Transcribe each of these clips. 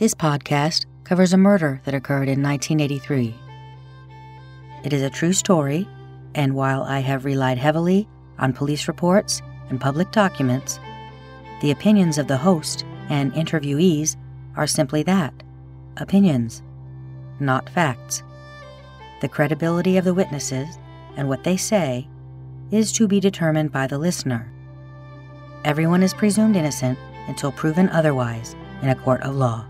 This podcast covers a murder that occurred in 1983. It is a true story, and while I have relied heavily on police reports and public documents, the opinions of the host and interviewees are simply that opinions, not facts. The credibility of the witnesses and what they say is to be determined by the listener. Everyone is presumed innocent until proven otherwise in a court of law.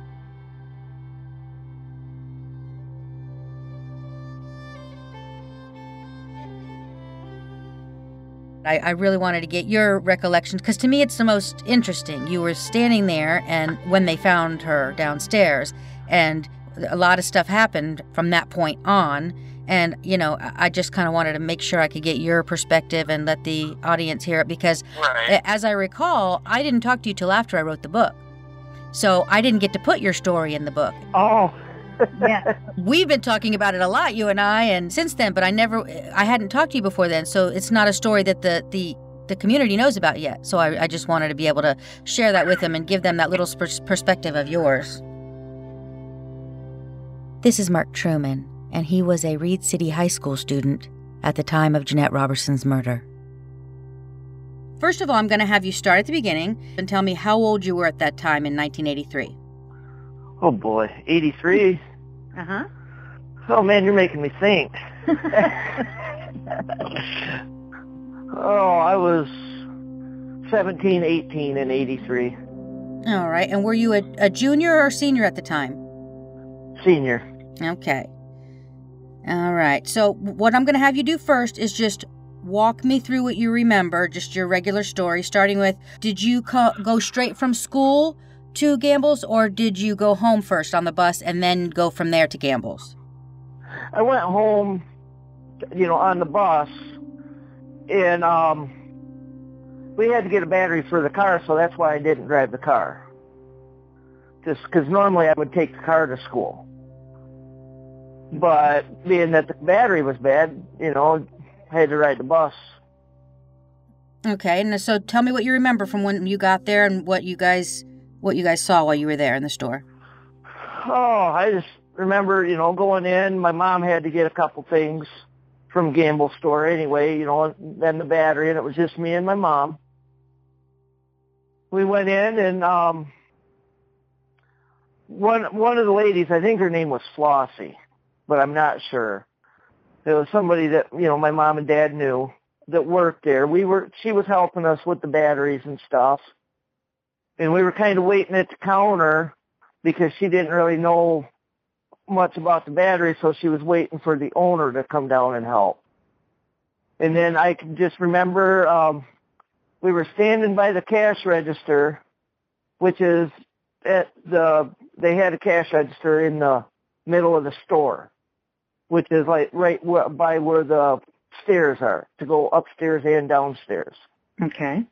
I, I, really wanted to get your recollections because to me it's the most interesting. You were standing there, and when they found her downstairs, and a lot of stuff happened from that point on. And, you know, I just kind of wanted to make sure I could get your perspective and let the audience hear it because, right. as I recall, I didn't talk to you till after I wrote the book. So I didn't get to put your story in the book. Oh. Yeah. We've been talking about it a lot, you and I, and since then, but I never, I hadn't talked to you before then. So it's not a story that the, the, the community knows about yet. So I, I just wanted to be able to share that with them and give them that little perspective of yours. This is Mark Truman and he was a Reed City High School student at the time of Janette Roberson's murder. First of all, I'm going to have you start at the beginning and tell me how old you were at that time in 1983. Oh boy, 83. Uh huh. Oh man, you're making me think. oh, I was 17, 18 in 83. All right. And were you a, a junior or senior at the time? Senior. Okay. All right. So, what I'm going to have you do first is just walk me through what you remember, just your regular story, starting with Did you co- go straight from school to Gambles, or did you go home first on the bus and then go from there to Gambles? I went home, you know, on the bus, and um, we had to get a battery for the car, so that's why I didn't drive the car. Just because normally I would take the car to school. But being that the battery was bad, you know, I had to ride the bus. Okay, and so tell me what you remember from when you got there and what you guys what you guys saw while you were there in the store. Oh, I just remember, you know, going in. My mom had to get a couple things from Gamble store anyway, you know, and then the battery, and it was just me and my mom. We went in, and um, one one of the ladies, I think her name was Flossie but I'm not sure. It was somebody that, you know, my mom and dad knew that worked there. We were, she was helping us with the batteries and stuff. And we were kind of waiting at the counter because she didn't really know much about the battery, so she was waiting for the owner to come down and help. And then I can just remember um, we were standing by the cash register, which is at the they had a cash register in the middle of the store which is like right by where the stairs are to go upstairs and downstairs. Okay.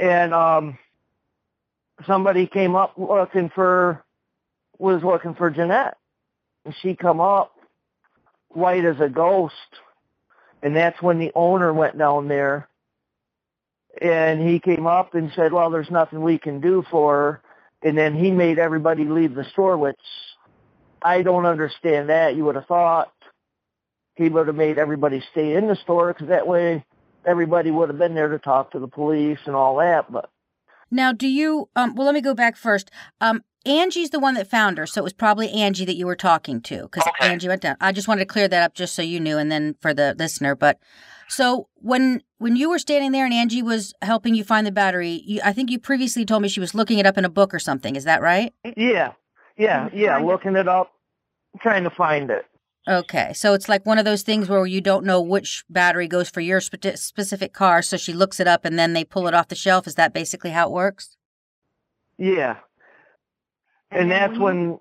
And um somebody came up looking for was looking for Janette. And she come up white as a ghost. And that's when the owner went down there and he came up and said, Well, there's nothing we can do for her and then he made everybody leave the store which I don't understand that. You would have thought he would have made everybody stay in the store because that way everybody would have been there to talk to the police and all that. But now, do you? Um, well, let me go back first. Um, Angie's the one that found her, so it was probably Angie that you were talking to because okay. Angie went down. I just wanted to clear that up just so you knew, and then for the listener. But so when when you were standing there and Angie was helping you find the battery, you, I think you previously told me she was looking it up in a book or something. Is that right? Yeah, yeah, yeah, looking it up, trying to find it. Okay, so it's like one of those things where you don't know which battery goes for your spe- specific car, so she looks it up and then they pull it off the shelf. Is that basically how it works? Yeah. And, and that's when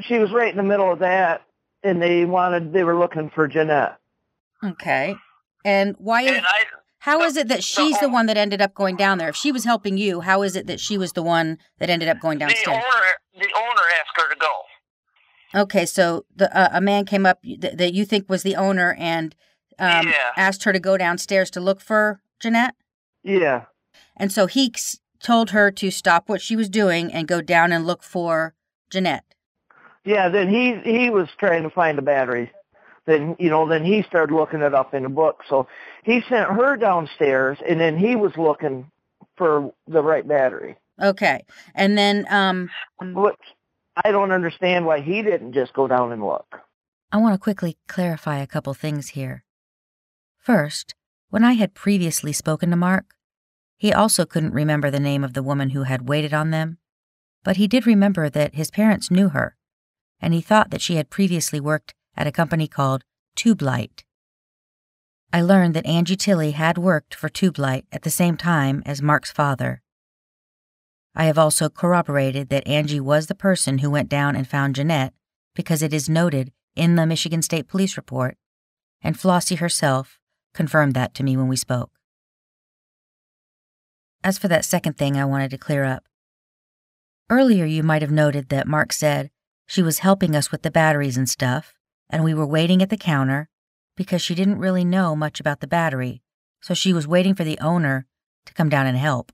she was right in the middle of that, and they wanted, they were looking for Janette. Okay. And why is, and I, how is it that she's the, the, one that ended up going down there? If she was helping you, how is it that she was the one that ended up going downstairs? The owner, the owner asked her to go. Okay, so the uh, a man came up th- that you think was the owner and um, yeah. asked her to go downstairs to look for Janette. Yeah. And so he told her to stop what she was doing and go down and look for Janette. Yeah, then he he was trying to find the battery. Then you know, then he started looking it up in the book. So he sent her downstairs, and then he was looking for the right battery. Okay. And then um, I don't understand why he didn't just go down and look. I want to quickly clarify a couple things here. First, when I had previously spoken to Mark, he also couldn't remember the name of the woman who had waited on them, but he did remember that his parents knew her, and he thought that she had previously worked at a company called Tubelite. I learned that Angie Tilly had worked for Tubelite at the same time as Mark's father. I have also corroborated that Angie was the person who went down and found Janette because it is noted in the Michigan State Police report, and Flossie herself confirmed that to me when we spoke. As for that second thing I wanted to clear up, earlier you might have noted that Mark said she was helping us with the batteries and stuff, and we were waiting at the counter because she didn't really know much about the battery, so she was waiting for the owner to come down and help.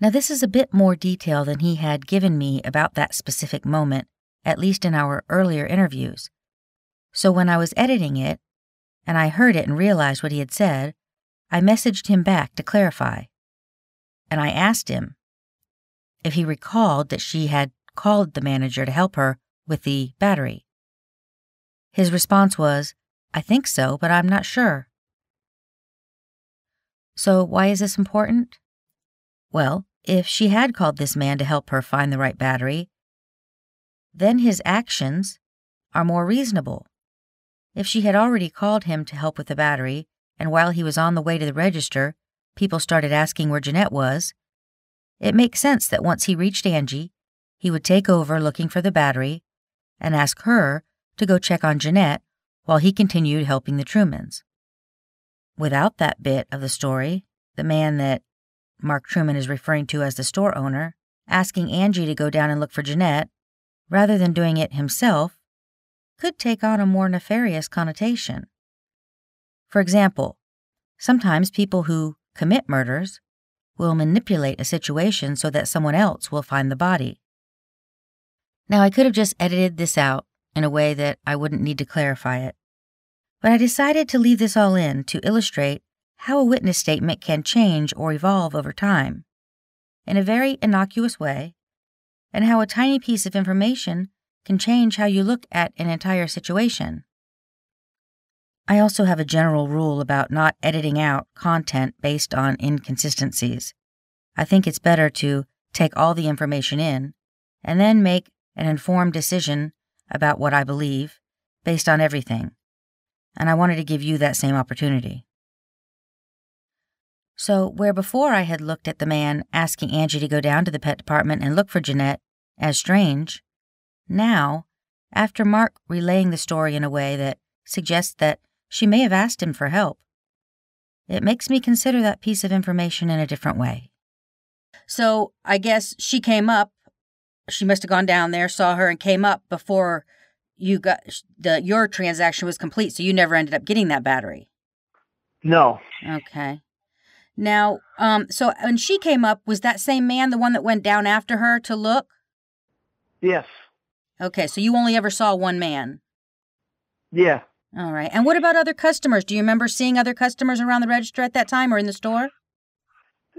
Now, this is a bit more detail than he had given me about that specific moment, at least in our earlier interviews. So when I was editing it, and I heard it and realized what he had said, I messaged him back to clarify. And I asked him if he recalled that she had called the manager to help her with the battery. His response was, I think so, but I'm not sure. So, why is this important? Well, if she had called this man to help her find the right battery, then his actions are more reasonable. If she had already called him to help with the battery, and while he was on the way to the register, people started asking where Janette was, it makes sense that once he reached Angie, he would take over looking for the battery and ask her to go check on Janette while he continued helping the Trumans. Without that bit of the story, the man that Mark Truman is referring to as the store owner, asking Angie to go down and look for Janette, rather than doing it himself, could take on a more nefarious connotation. For example, sometimes people who commit murders will manipulate a situation so that someone else will find the body. Now, I could have just edited this out in a way that I wouldn't need to clarify it, but I decided to leave this all in to illustrate how a witness statement can change or evolve over time in a very innocuous way, and how a tiny piece of information can change how you look at an entire situation. I also have a general rule about not editing out content based on inconsistencies. I think it's better to take all the information in and then make an informed decision about what I believe based on everything. And I wanted to give you that same opportunity. So, where before I had looked at the man asking Angie to go down to the pet department and look for Janette as strange, now, after Mark relaying the story in a way that suggests that she may have asked him for help, it makes me consider that piece of information in a different way. So, I guess she came up. She must have gone down there, saw her, and came up before you got the your transaction was complete. So you never ended up getting that battery. No. Okay. Now, um, so when she came up, was that same man the one that went down after her to look? Yes. Okay, so you only ever saw one man. Yeah. All right. And what about other customers? Do you remember seeing other customers around the register at that time or in the store?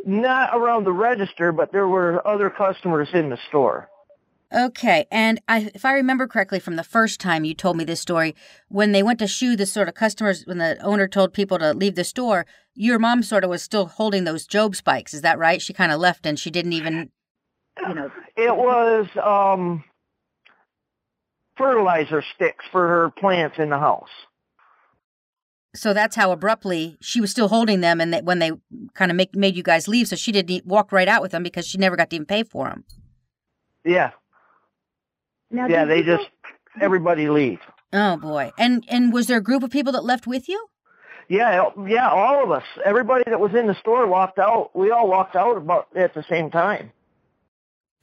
Not around the register, but there were other customers in the store. Okay, and I, if I remember correctly from the first time you told me this story, when they went to shoo the sort of customers, when the owner told people to leave the store, your mom sort of was still holding those Job spikes. Is that right? She kind of left and she didn't even, you know. It was um fertilizer sticks for her plants in the house. So that's how abruptly she was still holding them, and that when they kind of make, made you guys leave, so she didn't walk right out with them because she never got to even pay for them. Yeah. Now, Yeah, they people- just everybody leave. Oh boy! And and was there a group of people that left with you? Yeah, yeah, all of us. Everybody that was in the store walked out. We all walked out about at the same time.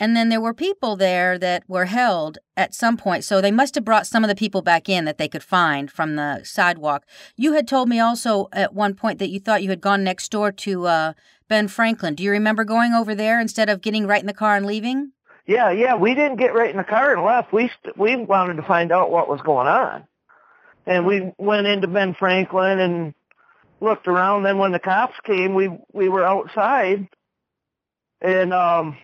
And then there were people there that were held at some point. So they must have brought some of the people back in that they could find from the sidewalk. You had told me also at one point that you thought you had gone next door to uh, Ben Franklin. Do you remember going over there instead of getting right in the car and leaving? Yeah, yeah, we didn't get right in the car and left. We st- we wanted to find out what was going on, and we went into Ben Franklin and looked around. Then when the cops came, we we were outside, and um,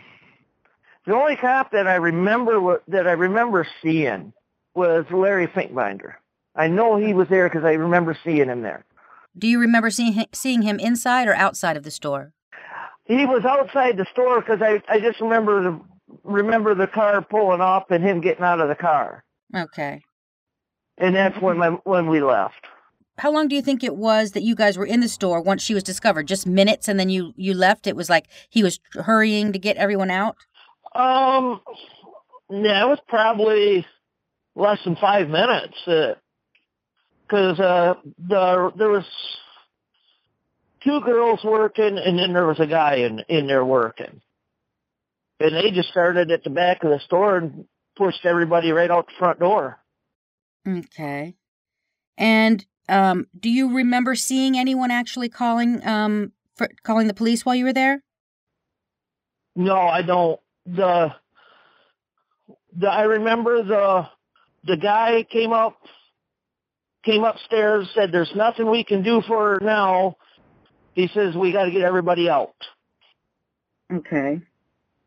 the only cop that I remember that I remember seeing was Larry Finkbeiner. I know he was there because I remember seeing him there. Do you remember seeing hi- seeing him inside or outside of the store? He was outside the store because I I just remember the remember the car pulling up and him getting out of the car, Okay. and that's when my when we left. How long do you think it was that you guys were in the store once she was discovered? Just minutes and then you you left? It was like he was hurrying to get everyone out? Um, yeah, it was probably less than five minutes. Because uh, the there was two girls working, and then there was a guy in in there working, and they just started at the back of the store and pushed everybody right out the front door. Okay. And um do you remember seeing anyone actually calling um for calling the police while you were there? No, I don't. The the I remember the the guy came up came upstairs said there's nothing we can do for her now. He says we got to get everybody out. Okay.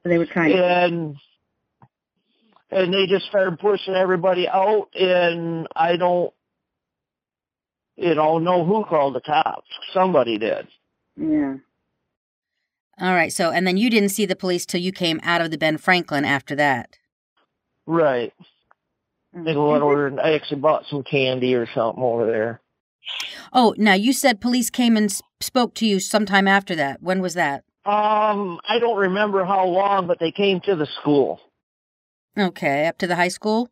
So they were trying to. And and they just started pushing everybody out and I don't you know know who called the cops. Somebody did. Yeah. All right. So and then you didn't see the police till you came out of the Ben Franklin after that. Right. I think I went over and I actually bought some candy or something over there. Oh, now you said police came and spoke to you sometime after that. When was that? Um, I don't remember how long, but they came to the school. Okay, up to the high school?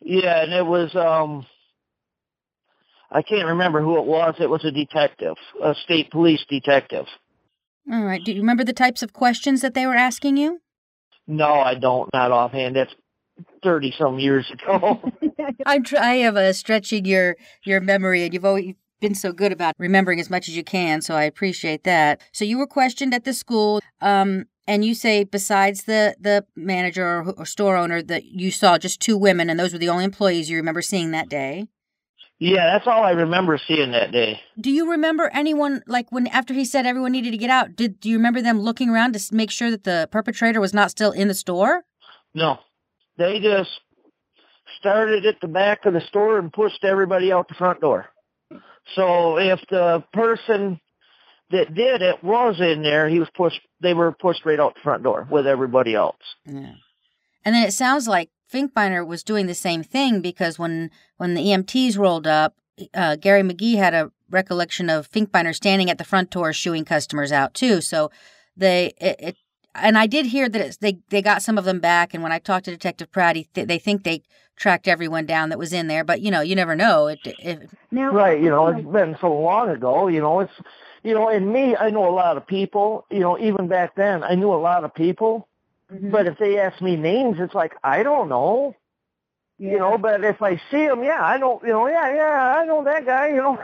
Yeah, and it was um I can't remember who it was. It was a detective, a state police detective. All right. Do you remember the types of questions that they were asking you? No, I don't, not offhand. That's thirty some years ago. I'm try of uh, stretching your your memory, and you've always been so good about remembering as much as you can. So I appreciate that. So you were questioned at the school, um, and you say besides the the manager or, or store owner that you saw just two women, and those were the only employees you remember seeing that day. Yeah, that's all I remember seeing that day. Do you remember anyone like when after he said everyone needed to get out? Did do you remember them looking around to make sure that the perpetrator was not still in the store? No. They just started at the back of the store and pushed everybody out the front door. So if the person that did it was in there, he was pushed they were pushed right out the front door with everybody else. Yeah. And then it sounds like Finkbeiner was doing the same thing because when when the EMTs rolled up, uh, Gary McGee had a recollection of Finkbeiner standing at the front door shooing customers out too. So they it, it and I did hear that it's, they they got some of them back. And when I talked to Detective Pratt, he th- they think they tracked everyone down that was in there. But you know, you never know. It, it, Now, Right, you know, it's been so long ago, you know, it's you know, and me, I know a lot of people, you know, even back then I knew a lot of people, Mhm. but if they ask me names, it's like I don't know. Yeah. You know, but if I see him, yeah, I don't, you know, yeah, yeah, I know that guy, you know.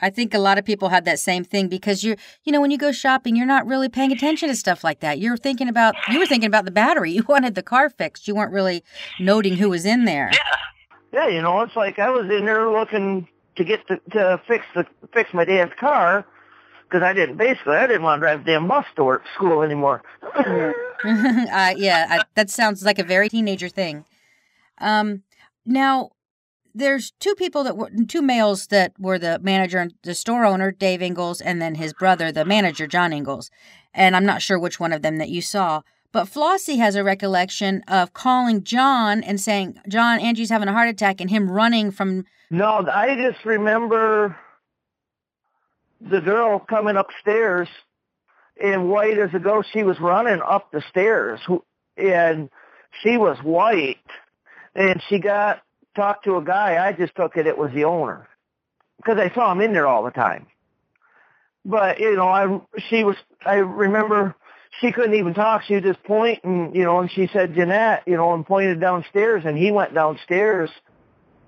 I think a lot of people have that same thing because you're, you know, when you go shopping, you're not really paying attention to stuff like that. You're thinking about, you were thinking about the battery. You wanted the car fixed. You weren't really noting who was in there. Yeah. Yeah, you know, it's like I was in there looking to get to, to fix the fix my dad's car because I didn't basically I didn't want to drive the damn bus to work school anymore. Yeah. uh, yeah, I, that sounds like a very teenager thing. Um, now, there's two people that were two males that were the manager and the store owner, Dave Ingalls, and then his brother, the manager, John Ingalls. And I'm not sure which one of them that you saw. But Flossie has a recollection of calling John and saying, John, Angie's having a heart attack, and him running from. No, I just remember the girl coming upstairs, and white as a ghost. She was running up the stairs, and she was white, and she got talked to a guy. I just took it it was the owner because I saw him in there all the time. But you know, I she was. I remember she couldn't even talk. She would just point, and you know, and she said Janette, you know, and pointed downstairs, and he went downstairs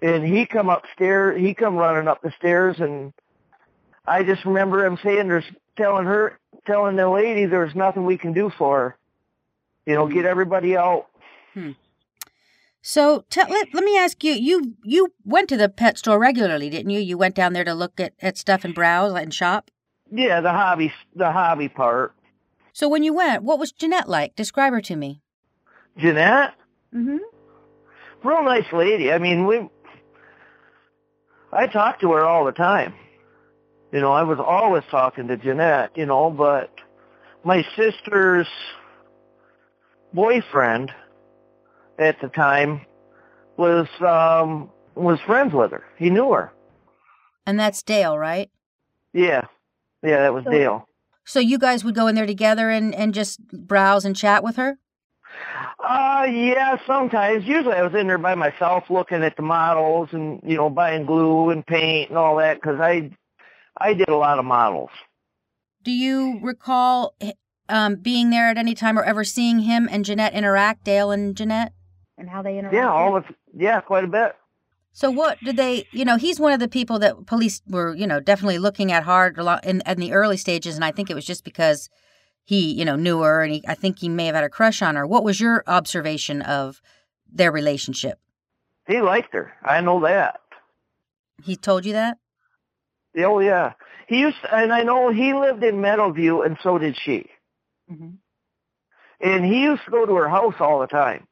and he come upstairs he come running up the stairs and I just remember him saying there's telling her telling the lady there's nothing we can do for her. You know, get everybody out. So tell, let, let me ask you, you you went to the pet store regularly, didn't you? You went down there to look at, at stuff and browse and shop? Yeah, the hobby, the hobby part. So when you went, what was Janette like? Describe her to me. Janette, Mhm. real nice lady. I mean, we, I talked to her all the time. You know, I was always talking to Janette, you know, but my sister's boyfriend at the time was, um, was friends with her. He knew her. And that's Dale, right? Yeah. Yeah, that was So- Dale. So you guys would go in there together and, and just browse and chat with her? Uh, yeah, sometimes. Usually I was in there by myself looking at the models and, you know, buying glue and paint and all that because I, I did a lot of models. Do you recall um, being there at any time or ever seeing him and Janette interact, Dale and Janette? And how they interact. Yeah, all of, yeah, quite a bit. So what did they, you know, he's one of the people that police were, you know, definitely looking at hard a lot in, in the early stages. And I think it was just because he, you know, knew her and he, I think he may have had a crush on her. What was your observation of their relationship? He liked her. I know that. He told you that? Oh, yeah. He used, to, and I know he lived in Meadowview and so did she. Mhm. And he used to go to her house all the time.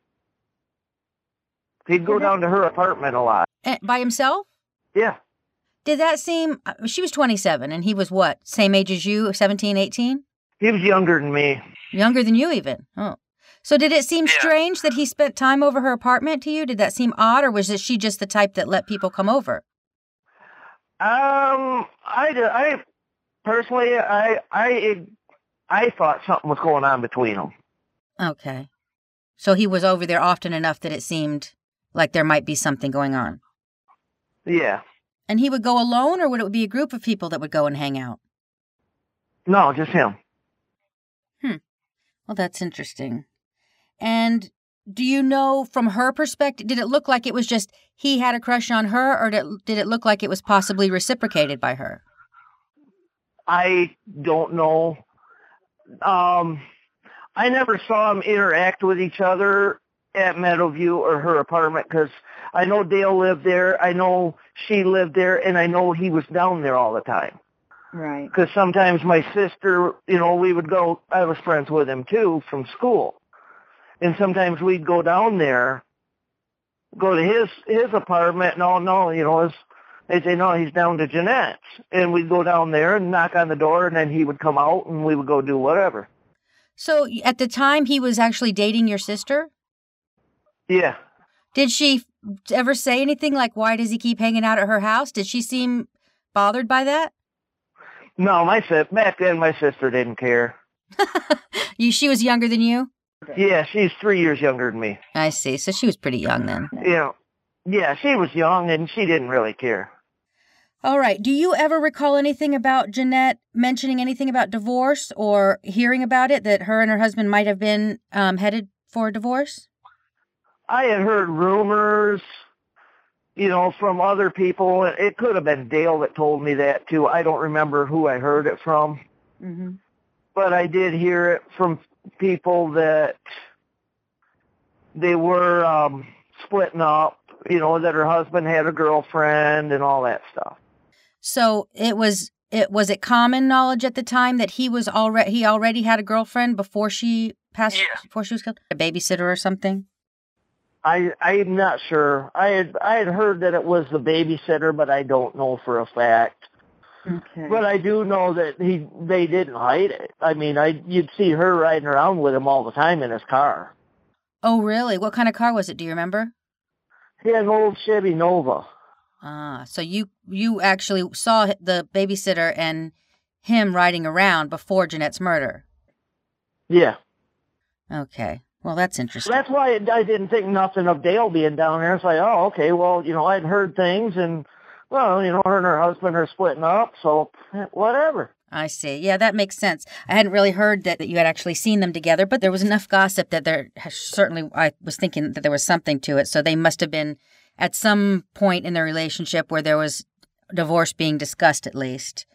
He'd go down to her apartment a lot. Eh, by himself? Yeah. Did that seem, uh, she was 27 and he was what, same age as you, 17, 18? He was younger than me. Younger than you even. Oh. So did it seem Yeah. strange that he spent time over her apartment to you? Did that seem odd or was it she just the type that let people come over? Um, I, I personally, I, I, I thought something was going on between them. Okay. So he was over there often enough that it seemed like there might be something going on. Yeah. And he would go alone or would it be a group of people that would go and hang out? No, just him. Hmm. Well, that's interesting. And do you know from her perspective, did it look like it was just he had a crush on her or did, did it look like it was possibly reciprocated by her? I don't know. Um, I never saw them interact with each other at Meadowview or her apartment because I know Dale lived there. I know she lived there, and I know he was down there all the time. Right. Because sometimes my sister, you know, we would go. I was friends with him too from school, and sometimes we'd go down there, go to his his apartment. No, no, you know, his they say, no, he's down to Janette's. And we'd go down there and knock on the door, and then he would come out, and we would go do whatever. So at the time he was actually dating your sister? Yeah. Did she ever say anything like, why does he keep hanging out at her house? Did she seem bothered by that? No, my sis back then, my sister didn't care. you, she was younger than you? Yeah, she's three years younger than me. I see. So she was pretty young then. You know, yeah, she was young, and she didn't really care. All right. Do you ever recall anything about Janette mentioning anything about divorce or hearing about it that her and her husband might have been um, headed for a divorce? I had heard rumors, you know, from other people. It could have been Dale that told me that too. I don't remember who I heard it from, hmm but I did hear it from people that they were um splitting up, you know, that her husband had a girlfriend and all that stuff. So it was it was it common knowledge at the time that he was already he already had a girlfriend before she passed Yeah. before she was killed? A babysitter or something? I I'm not sure. I had I had heard that it was the babysitter, but I don't know for a fact. Okay. But I do know that he they didn't hide it. I mean, I you'd see her riding around with him all the time in his car. Oh, really? What kind of car was it? Do you remember? He had an old Chevy Nova. Ah, so you you actually saw the babysitter and him riding around before Janette's murder. Yeah, Okay. Well, that's interesting. that's why I didn't think nothing of Dale being down there. It's like, oh, okay, well, you know, I'd heard things, and well, you know, her and her husband are splitting up, so eh, whatever. I see. Yeah, that makes sense. I hadn't really heard that, that you had actually seen them together, but there was enough gossip that there certainly, I was thinking that there was something to it. So they must have been at some point in their relationship where there was divorce being discussed, at least.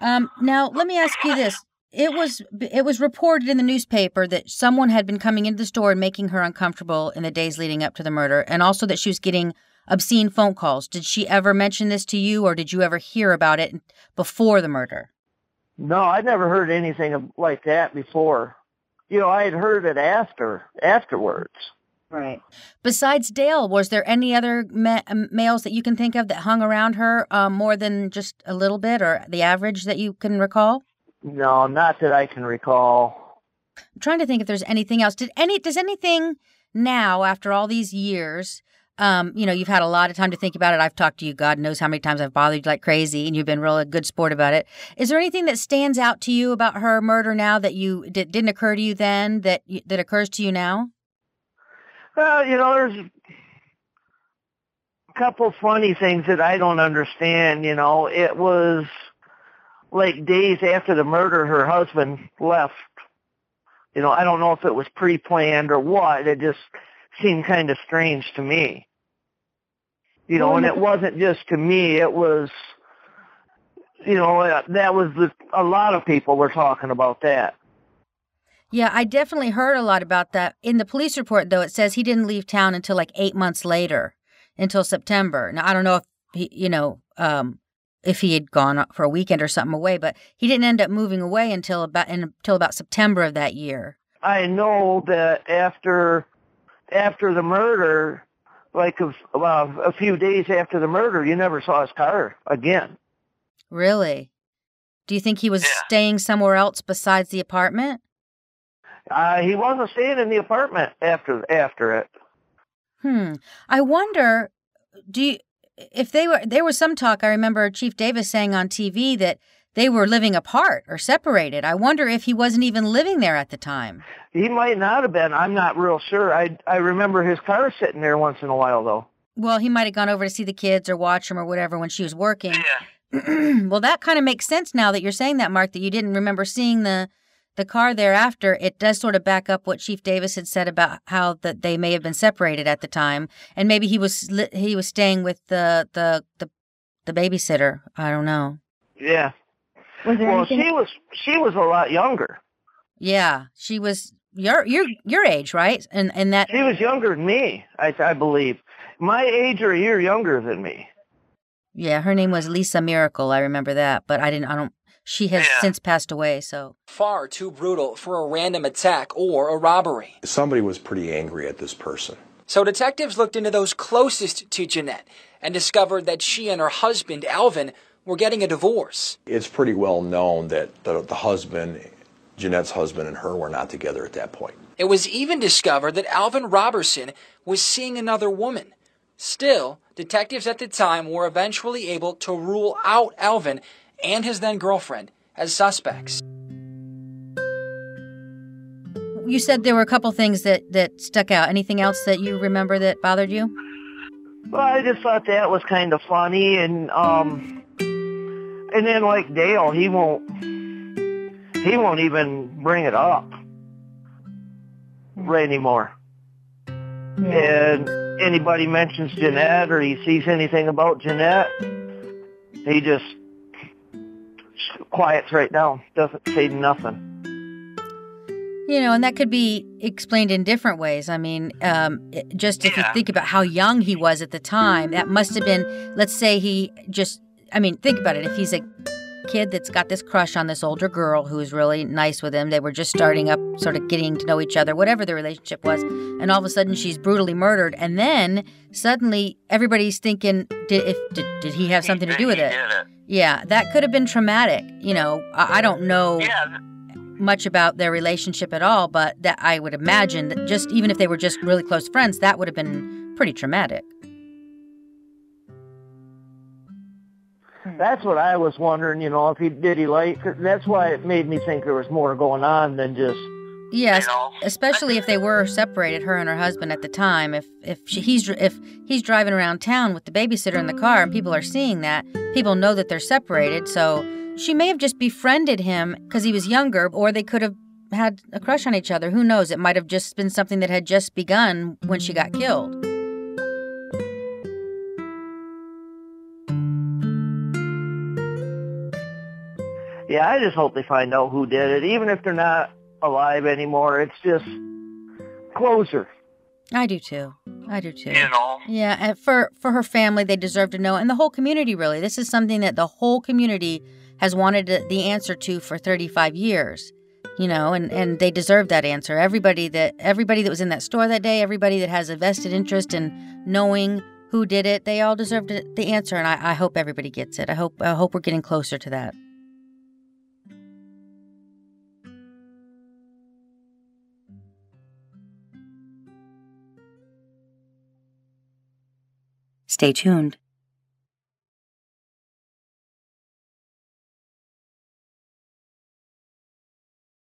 Um, now, let me ask you this. it was it was reported in the newspaper that someone had been coming into the store and making her uncomfortable in the days leading up to the murder, and also that she was getting obscene phone calls. Did she ever mention this to you, or did you ever hear about it before the murder? No, I'd never heard anything like that before. You know, I had heard it after afterwards. Right. Besides Dale, was there any other ma- um, males that you can think of that hung around her um, more than just a little bit, or the average that you can recall? No, not that I can recall. I'm trying to think if there's anything else. Did any does anything now after all these years? Um, you know, you've had a lot of time to think about it. I've talked to you, God knows how many times I've bothered you like crazy, and you've been real a good sport about it. Is there anything that stands out to you about her murder now that you did, didn't occur to you then that that occurs to you now? Well, you know, there's a couple funny things that I don't understand. You know, it was like days after the murder, her husband left. You know, I don't know if it was pre-planned or what. It just seemed kind of strange to me. You know, and it wasn't just to me. It was, you know, uh, that was the, a lot of people were talking about that. Yeah, I definitely heard a lot about that. In the police report, though, it says he didn't leave town until like eight months later, until September. Now, I don't know if he, you know, um, if he had gone for a weekend or something away, but he didn't end up moving away until about until about September of that year. I know that after after the murder, like a, well, a few days after the murder, you never saw his car again. Really? Do you think he was Yeah. staying somewhere else besides the apartment? Uh, he wasn't staying in the apartment after after it. Hmm. I wonder. Do you, if they were there was some talk? I remember Chief Davis saying on TV that they were living apart or separated. I wonder if he wasn't even living there at the time. He might not have been. I'm not real sure. I I remember his car sitting there once in a while though. Well, he might have gone over to see the kids or watch them or whatever when she was working. Yeah. well, that kind of makes sense now that you're saying that, Mark. That you didn't remember seeing the the car thereafter. It does sort of back up what Chief Davis had said about how that they may have been separated at the time, and maybe he was he was staying with the the the, the babysitter. I don't know. Yeah. Was there Well, anything? she was she was a lot younger. Yeah, she was your your your age, right? And and that She was younger than me. I I believe. My age or a year younger than me. yeah, her name was Lisa Miracle. I remember that, but I didn't. I don't. She has Yeah. since passed away. So Far too brutal for a random attack or a robbery. Somebody was pretty angry at this person. So detectives looked into those closest to Janette and discovered that she and her husband, Alvin, were getting a divorce. It's pretty well known that the, the husband, Janette's husband, and her were not together at that point. It was even discovered that Alvin Roberson was seeing another woman. Still, detectives at the time were eventually able to rule out Alvin and his then girlfriend as suspects. you said there were a couple things that that stuck out. Anything else that you remember that bothered you? Well, I just thought that was kind of funny, and um, and then like Dale, he won't he won't even bring it up right anymore. And anybody mentions Janette or he sees anything about Janette, he just quiets right down, doesn't say nothing. You know, and that could be explained in different ways. I mean, um, just if you think about how young he was at the time, that must have been, let's say he just, I mean, think about it. If he's a kid that's got this crush on this older girl who's really nice with him, they were just starting up, sort of getting to know each other, whatever the relationship was, and all of a sudden she's brutally murdered, and then suddenly everybody's thinking, did, if, did, did he have something to do with He it? it. Yeah, that could have been traumatic. You know, I, I don't know Yeah, much about their relationship at all, but that I would imagine that just even if they were just really close friends, that would have been pretty traumatic. That's what I was wondering, you know, if he did he like. 'cause That's why it made me think there was more going on than just. Yes, You know? especially if they were separated, her and her husband at the time. If if she, he's if he's driving around town with the babysitter in the car and people are seeing that, people know that they're separated. So she may have just befriended him because he was younger, or they could have had a crush on each other. Who knows? It might have just been something that had just begun when she got killed. Yeah, I just hope they find out who did it, even if they're not alive anymore. It's just closure. I do too. I do too. You know, Yeah, and for for her family, they deserve to know, and the whole community. Really, this is something that the whole community has wanted to- the answer to for 35 years. You know, and and they deserve that answer. Everybody that everybody that was in that store that day, everybody that has a vested interest in knowing who did it, they all deserve to- the answer, and I, I hope everybody gets it. I hope I hope we're getting closer to that. Stay tuned.